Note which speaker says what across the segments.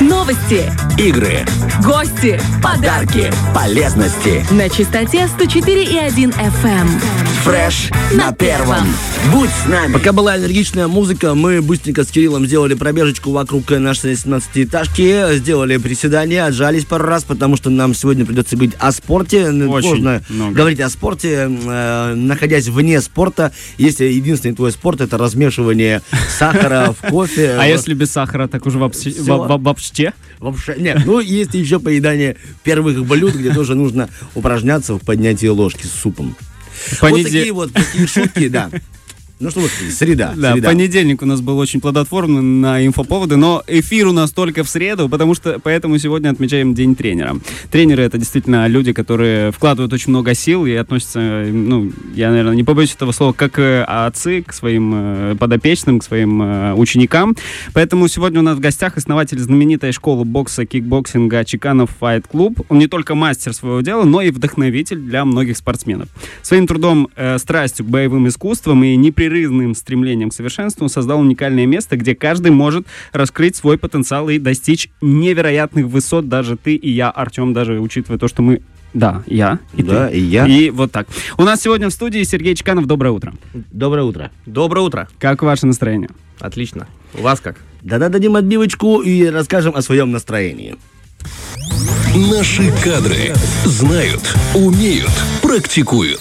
Speaker 1: Новости,
Speaker 2: игры,
Speaker 1: гости,
Speaker 2: подарки, полезности.
Speaker 1: на частоте 104,1 FM.
Speaker 2: Фреш на первом. Будь с нами.
Speaker 3: Пока была энергичная музыка, мы быстренько с Кириллом сделали пробежечку вокруг нашей 17-этажки, сделали приседания, отжались пару раз, потому что нам сегодня придется говорить о спорте.
Speaker 4: Очень
Speaker 3: Сложно
Speaker 4: много.
Speaker 3: говорить о спорте, э, находясь вне спорта, если единственный твой спорт это размешивание сахара в кофе.
Speaker 4: А если без сахара, так уже вообще? Вообще?
Speaker 3: Вообще, нет, ну есть еще поедание первых блюд, где тоже нужно упражняться в поднятии ложки с супом. Вот
Speaker 4: Понеде-
Speaker 3: такие вот такие шутки, да. Ну что среда.
Speaker 4: Да,
Speaker 3: среда.
Speaker 4: понедельник у нас был очень плодотворный на инфоповоды, но эфир у нас только в среду, потому что поэтому сегодня отмечаем День тренера. Тренеры это действительно люди, которые вкладывают очень много сил и относятся, ну, я, наверное, не побоюсь этого слова, как э, отцы к своим э, подопечным, к своим э, ученикам. Поэтому сегодня у нас в гостях основатель знаменитой школы бокса, кикбоксинга Чеканов Fight Club. Он не только мастер своего дела, но и вдохновитель для многих спортсменов. Своим трудом, э, страстью к боевым искусствам и непрерывным стремлением к совершенству создал уникальное место, где каждый может раскрыть свой потенциал и достичь невероятных высот. Даже ты и я, Артем, даже учитывая то, что мы... Да, я и
Speaker 3: Да,
Speaker 4: ты.
Speaker 3: и я.
Speaker 4: И вот так. У нас сегодня в студии Сергей Чеканов. Доброе утро.
Speaker 3: Доброе утро.
Speaker 5: Доброе утро.
Speaker 4: Как ваше настроение?
Speaker 5: Отлично. У вас как?
Speaker 3: Да-да, дадим отбивочку и расскажем о своем настроении.
Speaker 6: Наши кадры знают, умеют, практикуют.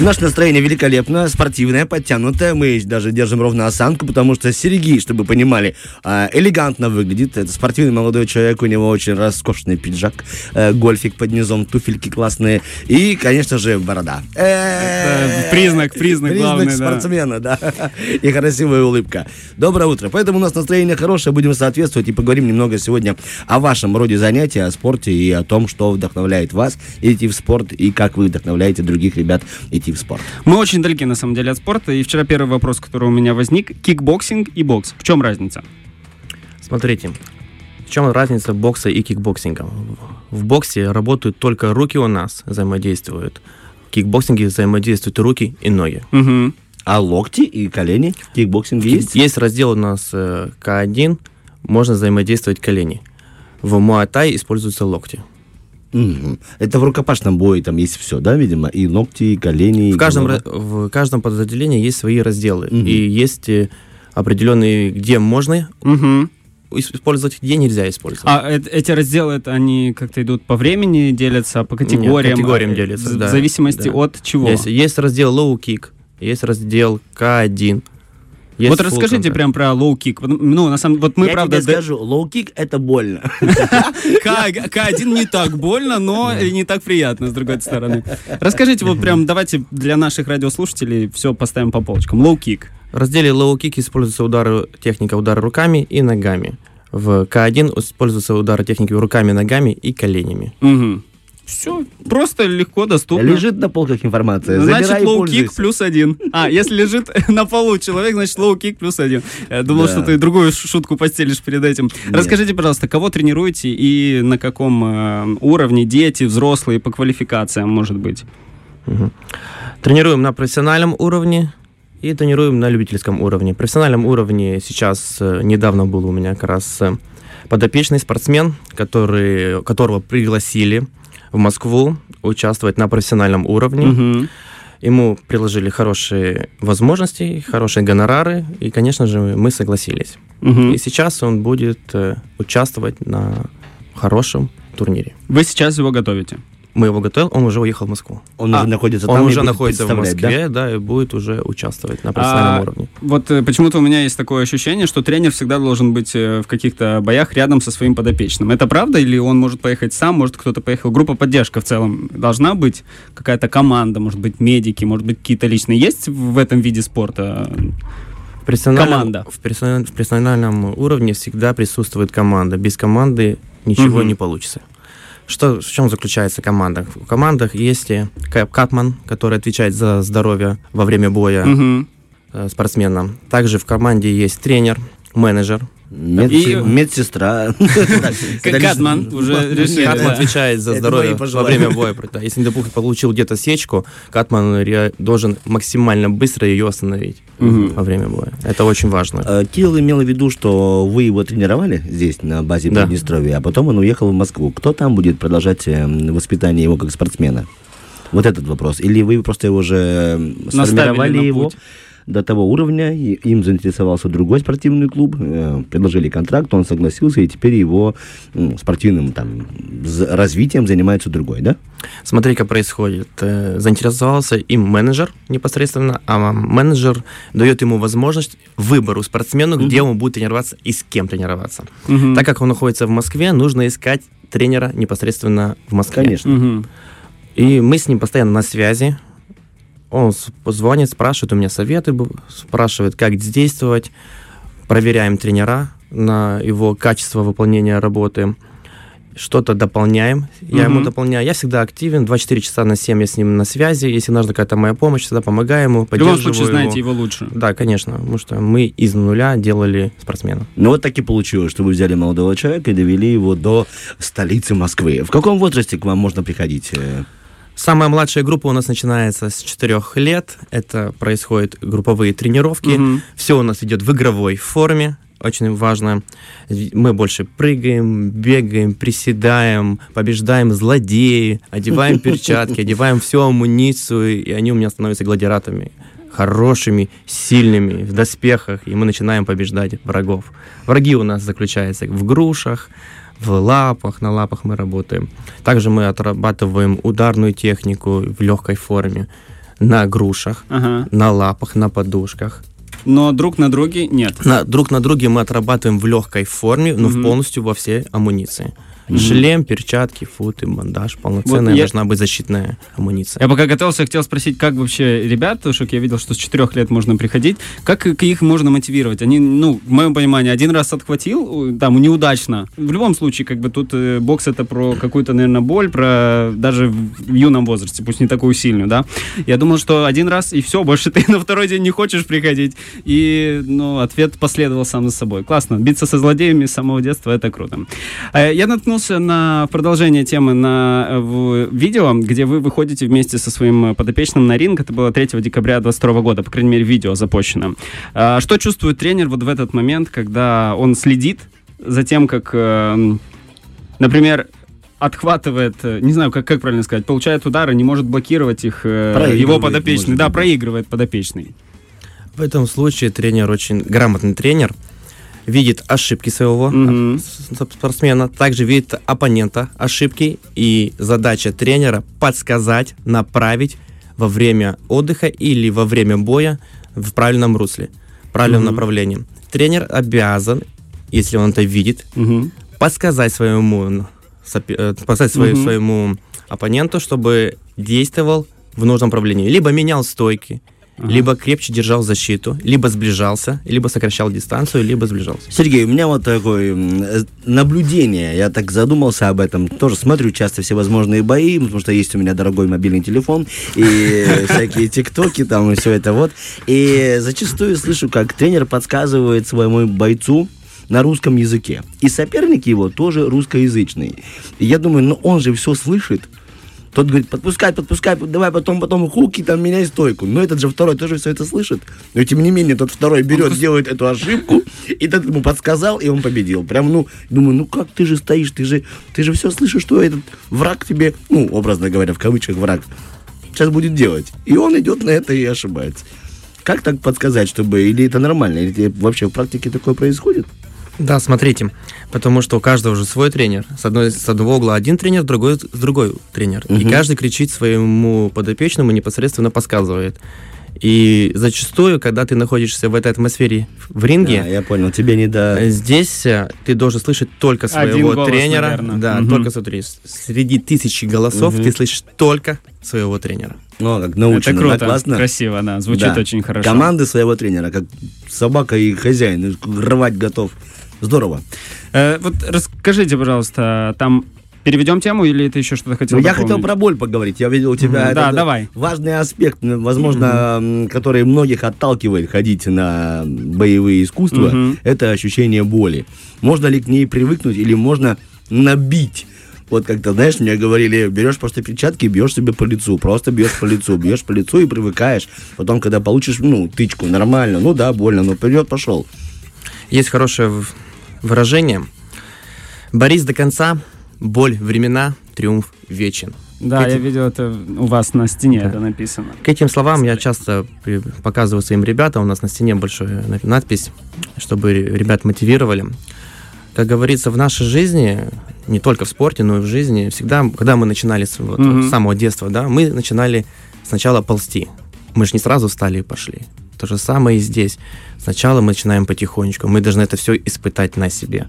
Speaker 3: Наше настроение великолепно, спортивное, подтянутое. Мы даже держим ровно осанку, потому что Сергей, чтобы понимали, а, элегантно выглядит. Это спортивный молодой человек, у него очень роскошный пиджак, э, гольфик под низом, туфельки классные и, конечно же, борода. Э,
Speaker 4: признак, признак главный,
Speaker 3: спортсмена, да. И красивая улыбка. Доброе утро. Поэтому у нас настроение хорошее, будем соответствовать и поговорим немного сегодня о вашем роде занятия, о спорте и о том, что вдохновляет вас идти в спорт и как вы вдохновляете других ребят идти в спорт.
Speaker 4: Мы очень далеки, на самом деле, от спорта. И вчера первый вопрос, который у меня возник. Кикбоксинг и бокс. В чем разница?
Speaker 5: Смотрите, в чем разница бокса и кикбоксинга? В боксе работают только руки у нас, взаимодействуют. В кикбоксинге взаимодействуют руки и ноги.
Speaker 4: Мгм.
Speaker 3: А локти и колени в кикбоксинге есть?
Speaker 5: Есть раздел у нас э, К1, можно взаимодействовать колени. В муай-тай используются локти.
Speaker 3: Это в рукопашном бое там есть все, да, видимо? И ногти, и колени. и
Speaker 5: В каждом, ра- в каждом подразделении есть свои разделы. И есть э, определенные, где можно использовать, где нельзя использовать.
Speaker 4: А эти разделы, это они как-то идут по времени, делятся, по категориям?
Speaker 5: категориям
Speaker 4: э,
Speaker 5: делятся,
Speaker 4: в- В
Speaker 5: да,
Speaker 4: зависимости
Speaker 5: да.
Speaker 4: от чего?
Speaker 5: Есть, есть раздел low kick, есть раздел К1. Есть
Speaker 4: вот расскажите прям про лоу-кик. Ну, на самом вот мы,
Speaker 3: Я
Speaker 4: правда,
Speaker 3: тебе
Speaker 4: да-
Speaker 3: скажу, лоу-кик это больно.
Speaker 4: К, К1 не так больно, но не так приятно, с другой стороны. Расскажите, вот прям давайте для наших радиослушателей все поставим по полочкам. Лоу-кик.
Speaker 5: В разделе kick используется удары, техника удара руками и ногами. В К1 используются удары техники руками, ногами и коленями.
Speaker 4: Все, просто легко, доступно.
Speaker 3: Лежит на полках информация.
Speaker 4: Значит,
Speaker 3: Забирай и
Speaker 4: лоу-кик плюс один. А, если лежит на полу человек, значит, лоу-кик плюс один. Я думал,
Speaker 3: Да.
Speaker 4: что ты другую шутку постелишь перед этим. Расскажите, пожалуйста, кого тренируете и на каком э, уровне дети, взрослые, по квалификациям, может быть?
Speaker 5: Мгм. Тренируем на профессиональном уровне и тренируем на любительском уровне. В профессиональном уровне сейчас э, недавно был у меня как раз э, подопечный спортсмен, который, которого пригласили в Москву участвовать на профессиональном уровне.
Speaker 4: Мгм.
Speaker 5: Ему предложили хорошие возможности, хорошие гонорары, и, конечно же, мы согласились.
Speaker 4: Мгм.
Speaker 5: И сейчас он будет э, участвовать на хорошем турнире.
Speaker 4: Вы сейчас его готовите?
Speaker 5: Мы его готовим, он уже уехал в Москву.
Speaker 3: Он
Speaker 4: А,
Speaker 3: уже находится
Speaker 5: Он
Speaker 3: там и
Speaker 5: уже находится в
Speaker 3: представлять, да?
Speaker 5: Москве, да? и будет уже участвовать на профессиональном
Speaker 4: А,
Speaker 5: уровне.
Speaker 4: Вот э, почему-то у меня есть такое ощущение, что тренер всегда должен быть э, в каких-то боях рядом со своим подопечным. Это правда или он может поехать сам, может кто-то поехал? Группа поддержка в целом должна быть какая-то команда, может быть медики, может быть какие-то личные. Есть в этом виде спорта?
Speaker 5: Профессиональном,
Speaker 4: команда.
Speaker 5: В, персона- в профессиональном уровне всегда присутствует команда. Без команды ничего
Speaker 4: Мгм.
Speaker 5: не получится. Что, в чем заключается команда? В командах есть э, кап- капман, который отвечает за здоровье во время боя э, спортсмена. Также в команде есть тренер, менеджер,
Speaker 3: Мед-
Speaker 4: И-
Speaker 3: Медсестра.
Speaker 4: Катман уже решили.
Speaker 5: Катман отвечает за здоровье во время боя. Если, допустим, получил где-то сечку, Катман должен максимально быстро ее остановить во время боя. Это очень важно.
Speaker 3: Э, Кирилл имел в виду, что вы его тренировали здесь, на базе. Приднестровья, а потом он уехал в Москву. Кто там будет продолжать э, воспитание его как спортсмена? Вот этот вопрос. Или вы просто его уже м,
Speaker 4: Наставили
Speaker 3: сформировали его
Speaker 4: путь.
Speaker 3: До того уровня, и им заинтересовался другой спортивный клуб, э, предложили контракт, он согласился, и теперь его спортивным там, развитием занимается другой, да?
Speaker 5: Смотри, как происходит. Э, Заинтересовался им менеджер непосредственно, а менеджер дает ему возможность выбору спортсмену, где он будет тренироваться и с кем тренироваться.
Speaker 4: Мгм.
Speaker 5: Так как он находится в Москве, нужно искать тренера непосредственно в Москве.
Speaker 3: Конечно.
Speaker 4: Мгм.
Speaker 5: И мы с ним постоянно на связи. Он звонит, спрашивает у меня советы, спрашивает, как действовать. Проверяем тренера на его качество выполнения работы. Что-то дополняем. Я ему
Speaker 4: Мгм.
Speaker 5: дополняю. Я всегда активен. 24 часа на 7 я с ним на связи. Если нужна какая-то моя помощь, всегда помогаю ему,
Speaker 4: В любом
Speaker 5: поддерживаю
Speaker 4: случае, знаете
Speaker 5: его.
Speaker 4: его лучше.
Speaker 5: Да, конечно. Потому что мы из нуля делали спортсмена.
Speaker 3: Ну вот так и получилось, что вы взяли молодого человека и довели его до столицы Москвы. В каком возрасте к вам можно приходить?
Speaker 5: Самая младшая группа у нас начинается с 4 лет. Это происходят групповые тренировки.
Speaker 4: Мгм.
Speaker 5: Все у нас идет в игровой форме. Очень важно. Мы больше прыгаем, бегаем, приседаем, побеждаем злодеи, одеваем перчатки, одеваем всю амуницию, и они у меня становятся гладиаторами хорошими, сильными, в доспехах, и мы начинаем побеждать врагов. Враги у нас заключаются в грушах, в лапах, на лапах мы работаем. Также мы отрабатываем ударную технику в легкой форме на грушах,
Speaker 4: Ага.
Speaker 5: на лапах, на подушках.
Speaker 4: Но друг на друге нет.
Speaker 5: На, друг на друге мы отрабатываем в легкой форме, но в полностью во всей амуниции. Шлем, перчатки, футы, бандаж, полноценная
Speaker 4: Вот я-
Speaker 5: должна быть защитная амуниция.
Speaker 4: Я пока готовился, хотел спросить, как вообще ребят, потому что я видел, что с четырех лет можно приходить, как их можно мотивировать? Они, ну, в моем понимании, один раз отхватил, там, неудачно. В любом случае, как бы тут э, бокс это про какую-то, наверное, боль, про даже в юном возрасте, пусть не такую сильную, да. Я думал, что один раз и все, больше ты на второй день не хочешь приходить. И, ну, ответ последовал сам за собой. Классно. Биться со злодеями с самого детства, это круто. Э, Я наткнулся на продолжение темы на э, в видео, где вы выходите вместе со своим э, подопечным на ринг. Это было 3 декабря 2022 года, по крайней мере, видео запущено. А Что чувствует тренер вот в этот момент, когда он следит за тем, как, э, например, отхватывает, не знаю, как, как правильно сказать, получает удары, не может блокировать их его подопечный.
Speaker 3: может
Speaker 4: Да, проигрывает подопечный.
Speaker 5: В этом случае тренер очень грамотный тренер, видит ошибки своего с- спортсмена, также видит оппонента ошибки, и задача тренера подсказать, направить во время отдыха или во время боя в правильном русле, в правильном
Speaker 4: Мгм.
Speaker 5: направлении. Тренер обязан, если он это видит,
Speaker 4: Мгм.
Speaker 5: подсказать своему, э, подсказать
Speaker 4: Мгм.
Speaker 5: своему оппоненту, чтобы действовал в нужном направлении. Либо менял стойки,
Speaker 4: Ага.
Speaker 5: либо крепче держал защиту, либо сближался, либо сокращал дистанцию, либо сближался.
Speaker 3: Сергей, у меня вот такое э, наблюдение. Я так задумался об этом. Тоже смотрю часто всевозможные бои, потому что есть у меня дорогой мобильный телефон и всякие тиктоки там и все это вот. И зачастую слышу, как тренер подсказывает своему бойцу на русском языке. И соперник его тоже русскоязычный. И я думаю, ну он же все слышит. Тот говорит, подпускай, подпускай, давай потом, потом хуки, там, меняй стойку. Но этот же второй тоже все это слышит. Но тем не менее, тот второй берет, делает эту ошибку, и тот ему подсказал, и он победил. Прям, ну, думаю, ну как ты же стоишь, ты же, ты же все слышишь, что этот враг тебе, ну, образно говоря, в кавычках враг, сейчас будет делать. И он идет на это и ошибается. Как так подсказать, чтобы, или это нормально, или вообще в практике такое происходит?
Speaker 5: Да, смотрите, потому что у каждого уже свой тренер. С, одной, с одного угла один тренер, другой, с другой тренер. И
Speaker 3: Мгм.
Speaker 5: каждый кричит своему подопечному, непосредственно подсказывает. И зачастую, когда ты находишься в этой атмосфере в ринге,
Speaker 3: Да, я понял, тебе не до...
Speaker 5: Э, Здесь э, ты должен слышать только
Speaker 4: Один
Speaker 5: своего
Speaker 4: голос,
Speaker 5: тренера.
Speaker 4: наверно.
Speaker 5: Да,
Speaker 4: Мгм.
Speaker 5: только смотри, среди тысячи голосов
Speaker 3: Мгм.
Speaker 5: ты слышишь только своего тренера.
Speaker 3: Ну, как научно,
Speaker 4: это круто,
Speaker 3: да, классно.
Speaker 4: красиво, да, звучит
Speaker 3: Да.
Speaker 4: очень хорошо.
Speaker 3: Команды своего тренера, как собака и хозяин, и рвать готов. Здорово.
Speaker 4: Э, вот расскажите, пожалуйста, там Переведем тему или ты еще что-то хотел
Speaker 3: Ну, я хотел про боль поговорить. Я видел у тебя
Speaker 4: Мгм, да, давай.
Speaker 3: важный аспект, возможно, м, который многих отталкивает ходить на боевые искусства.
Speaker 4: Мгм.
Speaker 3: Это ощущение боли. Можно ли к ней привыкнуть или можно набить? Вот как-то, знаешь, мне говорили, берешь просто перчатки и бьешь себе по лицу. Просто бьешь по лицу, бьешь по лицу и привыкаешь. Потом, когда получишь, ну, тычку нормально, ну да, больно, но вперед пошел.
Speaker 5: Есть хорошее в- выражение. Борись до конца, боль времена, триумф вечен.
Speaker 4: Да,
Speaker 5: Эти-
Speaker 4: я видел это у вас на стене,
Speaker 5: Да.
Speaker 4: это написано.
Speaker 5: К этим словам я часто показываю своим ребятам. У нас на стене большая на- надпись, чтобы ре- ребят мотивировали. Как говорится, в нашей жизни, не только в спорте, но и в жизни, всегда, когда мы начинали с, вот,
Speaker 4: Мгм.
Speaker 5: с самого детства, да, мы начинали сначала ползти. Мы же не сразу встали и пошли. То же самое и здесь. Сначала мы начинаем потихонечку. Мы должны это все испытать на себе.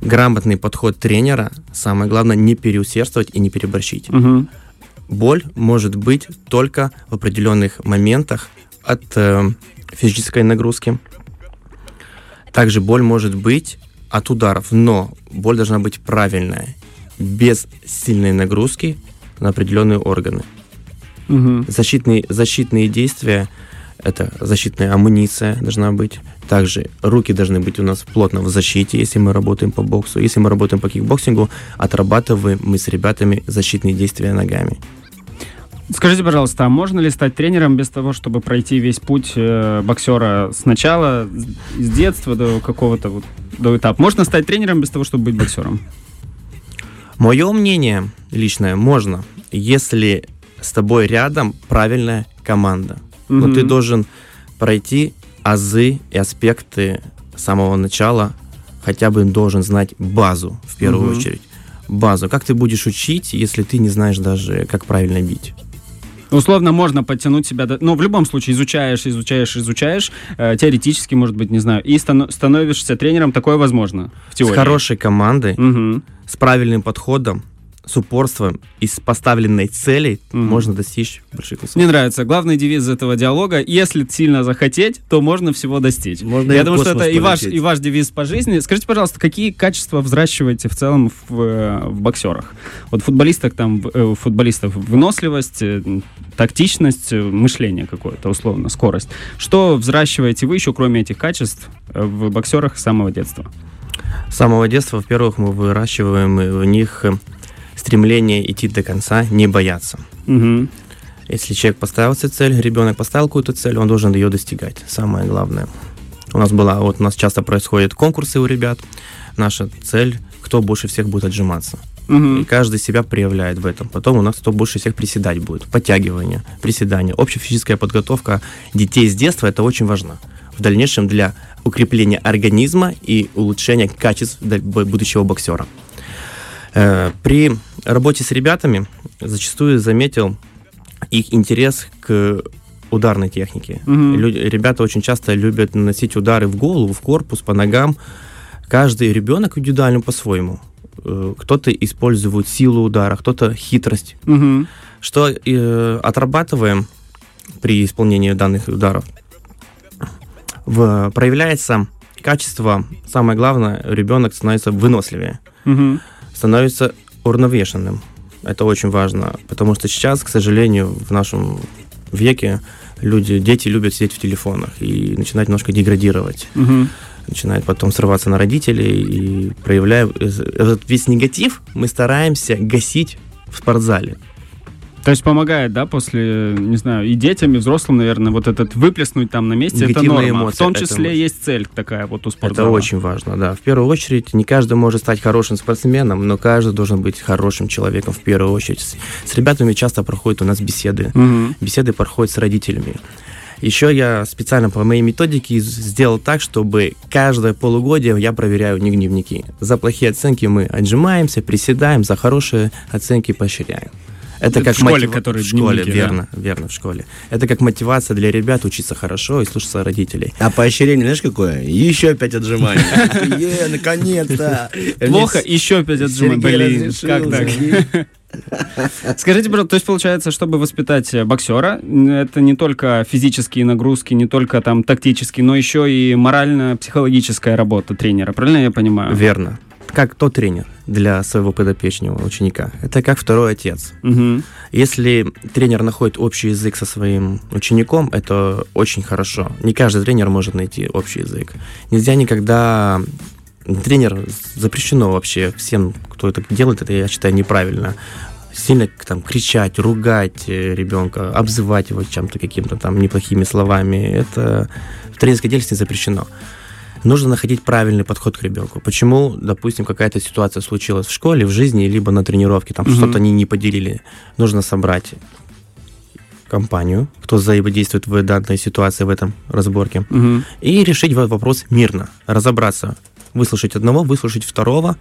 Speaker 5: Грамотный подход тренера, самое главное, не переусердствовать и не переборщить.
Speaker 4: Мгм.
Speaker 5: Боль может быть только в определенных моментах от э, физической нагрузки. Также боль может быть от ударов, но боль должна быть правильная, без сильной нагрузки на определенные органы.
Speaker 4: Мгм.
Speaker 5: Защитные, защитные действия это защитная амуниция должна быть. Также руки должны быть у нас плотно в защите, если мы работаем по боксу. Если мы работаем по кикбоксингу, отрабатываем мы с ребятами защитные действия ногами.
Speaker 4: Скажите, пожалуйста, а можно ли стать тренером без того, чтобы пройти весь путь э, боксера сначала, с- детства до какого-то вот до этапа? Можно стать тренером без того, чтобы быть боксером?
Speaker 5: Мое мнение личное, можно, если с тобой рядом правильная команда. Но ты должен пройти азы и аспекты с самого начала, хотя бы должен знать базу в первую
Speaker 4: Мгм.
Speaker 5: очередь. Базу. Как ты будешь учить, если ты не знаешь даже, как правильно бить?
Speaker 4: Условно можно подтянуть себя, до... но в любом случае изучаешь, изучаешь, изучаешь, э, теоретически, может быть, не знаю, и стану- становишься тренером, такое возможно в теории.
Speaker 5: С хорошей командой,
Speaker 4: Мгм.
Speaker 5: с правильным подходом, с упорством и с поставленной целей
Speaker 4: Мгм.
Speaker 5: можно достичь больших высот.
Speaker 4: Мне нравится. Главный девиз этого диалога если сильно захотеть, то можно всего достичь.
Speaker 3: Можно
Speaker 4: Я думаю, что это и ваш, и ваш девиз по жизни. Скажите, пожалуйста, какие качества взращиваете в целом в, э, в боксерах? Вот футболистах там, э, футболистов выносливость, э, тактичность, мышление какое-то, условно, скорость. Что взращиваете вы еще, кроме этих качеств, в боксерах с самого детства?
Speaker 5: С самого детства, во-первых, мы выращиваем в них стремление идти до конца, не бояться.
Speaker 4: Мгм.
Speaker 5: Если человек поставил себе цель, ребенок поставил какую-то цель, он должен ее достигать. Самое главное. У нас была, вот у нас часто происходят конкурсы у ребят. Наша цель, кто больше всех будет отжиматься. И
Speaker 4: Мгм.
Speaker 5: каждый себя проявляет в этом. Потом у нас кто больше всех приседать будет. Подтягивание, приседания. Общая физическая подготовка детей с детства это очень важно. В дальнейшем для укрепления организма и улучшения качеств будущего боксера. Э, При работе с ребятами зачастую заметил их интерес к ударной технике.
Speaker 4: Мгм.
Speaker 5: Люди, ребята очень часто любят наносить удары в голову, в корпус, по ногам. Каждый ребенок индивидуально по-своему. Э, Кто-то использует силу удара, кто-то хитрость.
Speaker 4: Мгм.
Speaker 5: Что э, отрабатываем при исполнении данных ударов? В, проявляется качество, самое главное, ребенок становится выносливее,
Speaker 4: Мгм.
Speaker 5: становится уравновешенным. Это очень важно, потому что сейчас, к сожалению, в нашем веке люди, дети любят сидеть в телефонах и начинают немножко деградировать
Speaker 4: Мгм.
Speaker 5: начинает потом срываться на родителей и проявляя этот весь негатив мы стараемся гасить в спортзале.
Speaker 4: То есть помогает, да, после, не знаю, и детям, и взрослым, наверное, вот этот выплеснуть там на месте, это норма.
Speaker 5: эмоции,
Speaker 4: в том
Speaker 5: это
Speaker 4: числе
Speaker 5: может.
Speaker 4: есть цель такая вот у
Speaker 5: Это
Speaker 4: спортзала.
Speaker 5: очень важно, да. В первую очередь, не каждый может стать хорошим спортсменом, но каждый должен быть хорошим человеком в первую очередь. С, ребятами часто проходят у нас беседы.
Speaker 4: Мгм.
Speaker 5: Беседы проходят с родителями. Еще я специально по моей методике сделал так, чтобы каждое полугодие я проверяю дневники. За плохие оценки мы отжимаемся, приседаем, за хорошие оценки поощряем. Это
Speaker 4: В
Speaker 5: как
Speaker 4: школе,
Speaker 5: мотива-
Speaker 4: которые
Speaker 5: в школе,
Speaker 4: дневники, да?
Speaker 5: верно, верно, в школе. Это как мотивация для ребят учиться хорошо и слушаться родителей.
Speaker 3: А поощрение, знаешь, какое? Еще пять отжиманий. Е, наконец-то!
Speaker 4: Плохо, еще опять отжимаем.
Speaker 3: Сергей
Speaker 4: Блин, как так? Скажите, пожалуйста, то есть получается, чтобы воспитать э, боксера, это не только физические нагрузки, не только там тактические, но еще и морально-психологическая работа тренера, правильно я понимаю?
Speaker 5: Верно. Как тот тренер для своего подопечного ученика. Это как второй отец.
Speaker 4: Мгм.
Speaker 5: Если тренер находит общий язык со своим учеником, это очень хорошо. Не каждый тренер может найти общий язык. Нельзя никогда... Тренер запрещено вообще всем, кто это делает, это я считаю неправильно. Сильно там кричать, ругать э, ребенка, обзывать его чем-то каким-то там неплохими словами. Это в тренерской деятельности запрещено. Нужно находить правильный подход к ребенку. Почему, допустим, какая-то ситуация случилась в школе, в жизни, либо на тренировке, там
Speaker 4: Мгм.
Speaker 5: что-то они не поделили. Нужно собрать компанию, кто взаимодействует в данной ситуации, в этом разборке,
Speaker 4: Мгм.
Speaker 5: и решить вопрос мирно, разобраться, выслушать одного, выслушать второго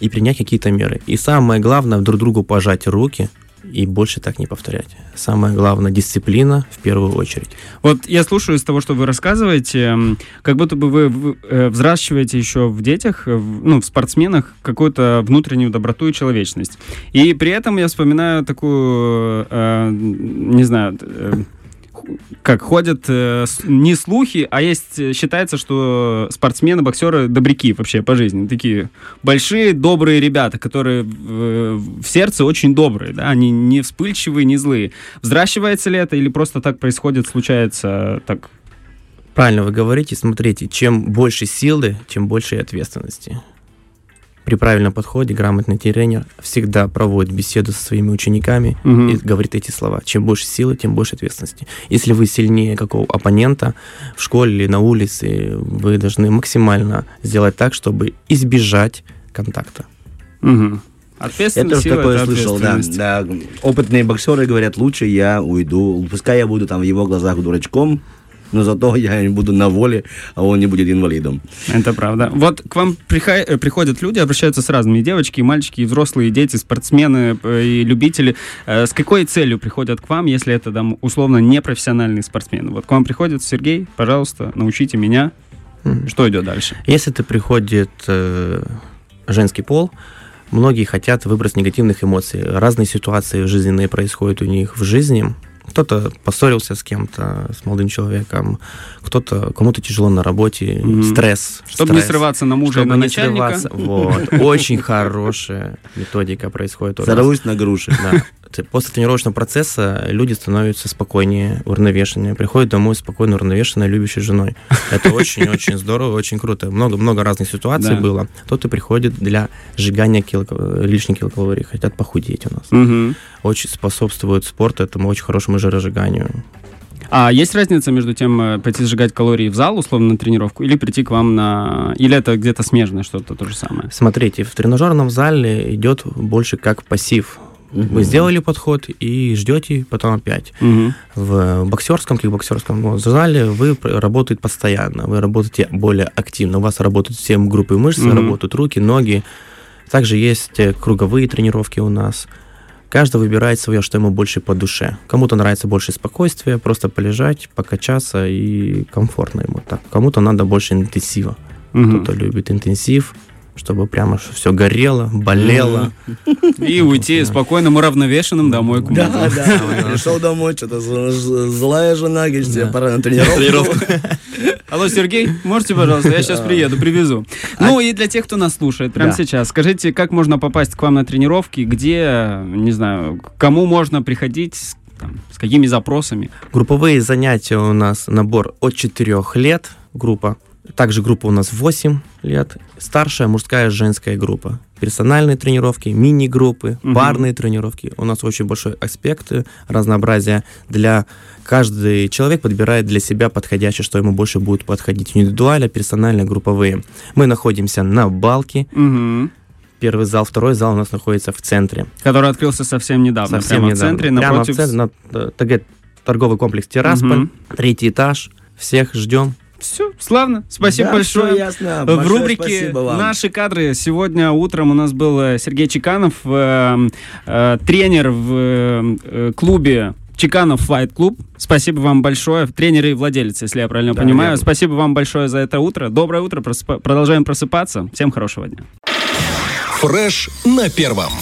Speaker 5: и принять какие-то меры. И самое главное, друг другу пожать руки и больше так не повторять. Самое главное, дисциплина в первую очередь.
Speaker 4: Вот я слушаю из того, что вы рассказываете, как будто бы вы э, взращиваете еще в детях, э, ну, в спортсменах какую-то внутреннюю доброту и человечность. И при этом я вспоминаю такую, э, не знаю, как ходят э, не слухи, а есть, э, считается, что спортсмены, боксеры добряки вообще по жизни. Такие большие, добрые ребята, которые в, в сердце очень добрые, да, они не вспыльчивые, не злые. Взращивается ли это или просто так происходит, случается так?
Speaker 5: Правильно вы говорите, смотрите, чем больше силы, тем больше и ответственности. При правильном подходе грамотный тренер всегда проводит беседу со своими учениками
Speaker 4: Мгм.
Speaker 5: и говорит эти слова. Чем больше силы, тем больше ответственности. Если вы сильнее какого оппонента в школе или на улице, вы должны максимально сделать так, чтобы избежать контакта.
Speaker 3: Я
Speaker 4: Ответственность,
Speaker 3: тоже
Speaker 4: сила —
Speaker 3: такое
Speaker 4: это
Speaker 3: слышал, да, да. Опытные боксеры говорят, лучше я уйду, пускай я буду там в его глазах дурачком, но зато я буду на воле, а он не будет инвалидом.
Speaker 4: Это правда. Вот к вам э, приходят люди, обращаются с разными, и девочки, и мальчики, и взрослые, и дети, спортсмены, э, и любители. Э, С какой целью приходят к вам, если это, там, условно, непрофессиональные спортсмены? Вот к вам приходит Сергей, пожалуйста, научите меня. Что идет дальше?
Speaker 5: Если это приходит э, женский пол, многие хотят выбрать негативных эмоций. Разные ситуации жизненные происходят у них в жизни. Кто-то поссорился с кем-то, с молодым человеком, кто-то, кому-то тяжело на работе,
Speaker 4: Мгм.
Speaker 5: стресс.
Speaker 4: Чтобы не
Speaker 5: стресс.
Speaker 4: срываться на мужа и
Speaker 5: Чтобы
Speaker 4: на
Speaker 5: не
Speaker 4: начальника.
Speaker 5: срываться. Вот. Очень хорошая методика происходит.
Speaker 3: Сорвусь на груши.
Speaker 5: Да. Т- После тренировочного процесса люди становятся спокойнее, уравновешеннее, приходят домой спокойно, уравновешенной, любящей женой. Это очень-очень здорово, очень круто. Много-много разных ситуаций
Speaker 4: Да.
Speaker 5: было. Кто-то приходит для сжигания килока- лишних килокалорий, хотят похудеть у нас.
Speaker 4: Мгм.
Speaker 5: Очень способствует спорт этому очень хорошему жиросжиганию.
Speaker 4: А есть разница между тем, э, пойти сжигать калории в зал, условно, на тренировку, или прийти к вам на... Или это где-то смежное что-то то же самое?
Speaker 5: Смотрите, в тренажерном зале идет больше как пассив. Вы сделали подход и ждете потом опять.
Speaker 4: Мгм.
Speaker 5: В боксерском, кикбоксерском ну, зале вы работаете постоянно, вы работаете более активно. У вас работают все группы мышц,
Speaker 4: Мгм.
Speaker 5: работают руки, ноги. Также есть э, круговые тренировки у нас. Каждый выбирает свое, что ему больше по душе. Кому-то нравится больше спокойствие, просто полежать, покачаться и комфортно ему так. Кому-то надо больше интенсива.
Speaker 4: Мгм.
Speaker 5: Кто-то любит интенсив, чтобы прямо все горело, болело.
Speaker 4: И уйти спокойным, уравновешенным домой к мужу.
Speaker 3: Да, да. Пришел домой, что-то злая жена, говорит, тебе пора на тренировку.
Speaker 4: Алло, Сергей, можете, пожалуйста, я сейчас приеду, привезу. Ну и для тех, кто нас слушает прямо сейчас, скажите, как можно попасть к вам на тренировки, где, не знаю, к кому можно приходить, там, с какими запросами?
Speaker 5: Групповые занятия у нас набор от 4 лет группа. Также группа у нас 8 лет. Старшая мужская женская группа. Персональные тренировки, мини-группы,
Speaker 4: Мгм.
Speaker 5: парные тренировки. У нас очень большой аспект э, разнообразия. Для каждый человек подбирает для себя подходящее, что ему больше будет подходить. Индивидуально, персонально, групповые. Мы находимся на Балке.
Speaker 4: Мгм.
Speaker 5: Первый зал, второй зал у нас находится в центре.
Speaker 4: Который открылся совсем недавно,
Speaker 5: Совсем
Speaker 4: прямо в
Speaker 5: недавно.
Speaker 4: центре,
Speaker 5: Прямо
Speaker 4: напротив...
Speaker 5: в центре, на э, ТГ торговый комплекс Террасполь,
Speaker 4: Мгм.
Speaker 5: третий этаж. Всех ждем.
Speaker 4: Все, славно, спасибо
Speaker 3: Да,
Speaker 4: большое.
Speaker 3: ясно.
Speaker 4: В
Speaker 3: Большое
Speaker 4: рубрике. «Наши кадры» сегодня утром у нас был э, Сергей Чеканов, э, э, тренер в э, клубе Чеканов Файт Клуб. Спасибо вам большое. Тренер и владелец, если я правильно
Speaker 3: Да,
Speaker 4: понимаю.
Speaker 3: верно.
Speaker 4: Спасибо вам большое за это утро. Доброе утро. просыпа- Продолжаем просыпаться. Всем хорошего дня.
Speaker 6: Фреш на первом.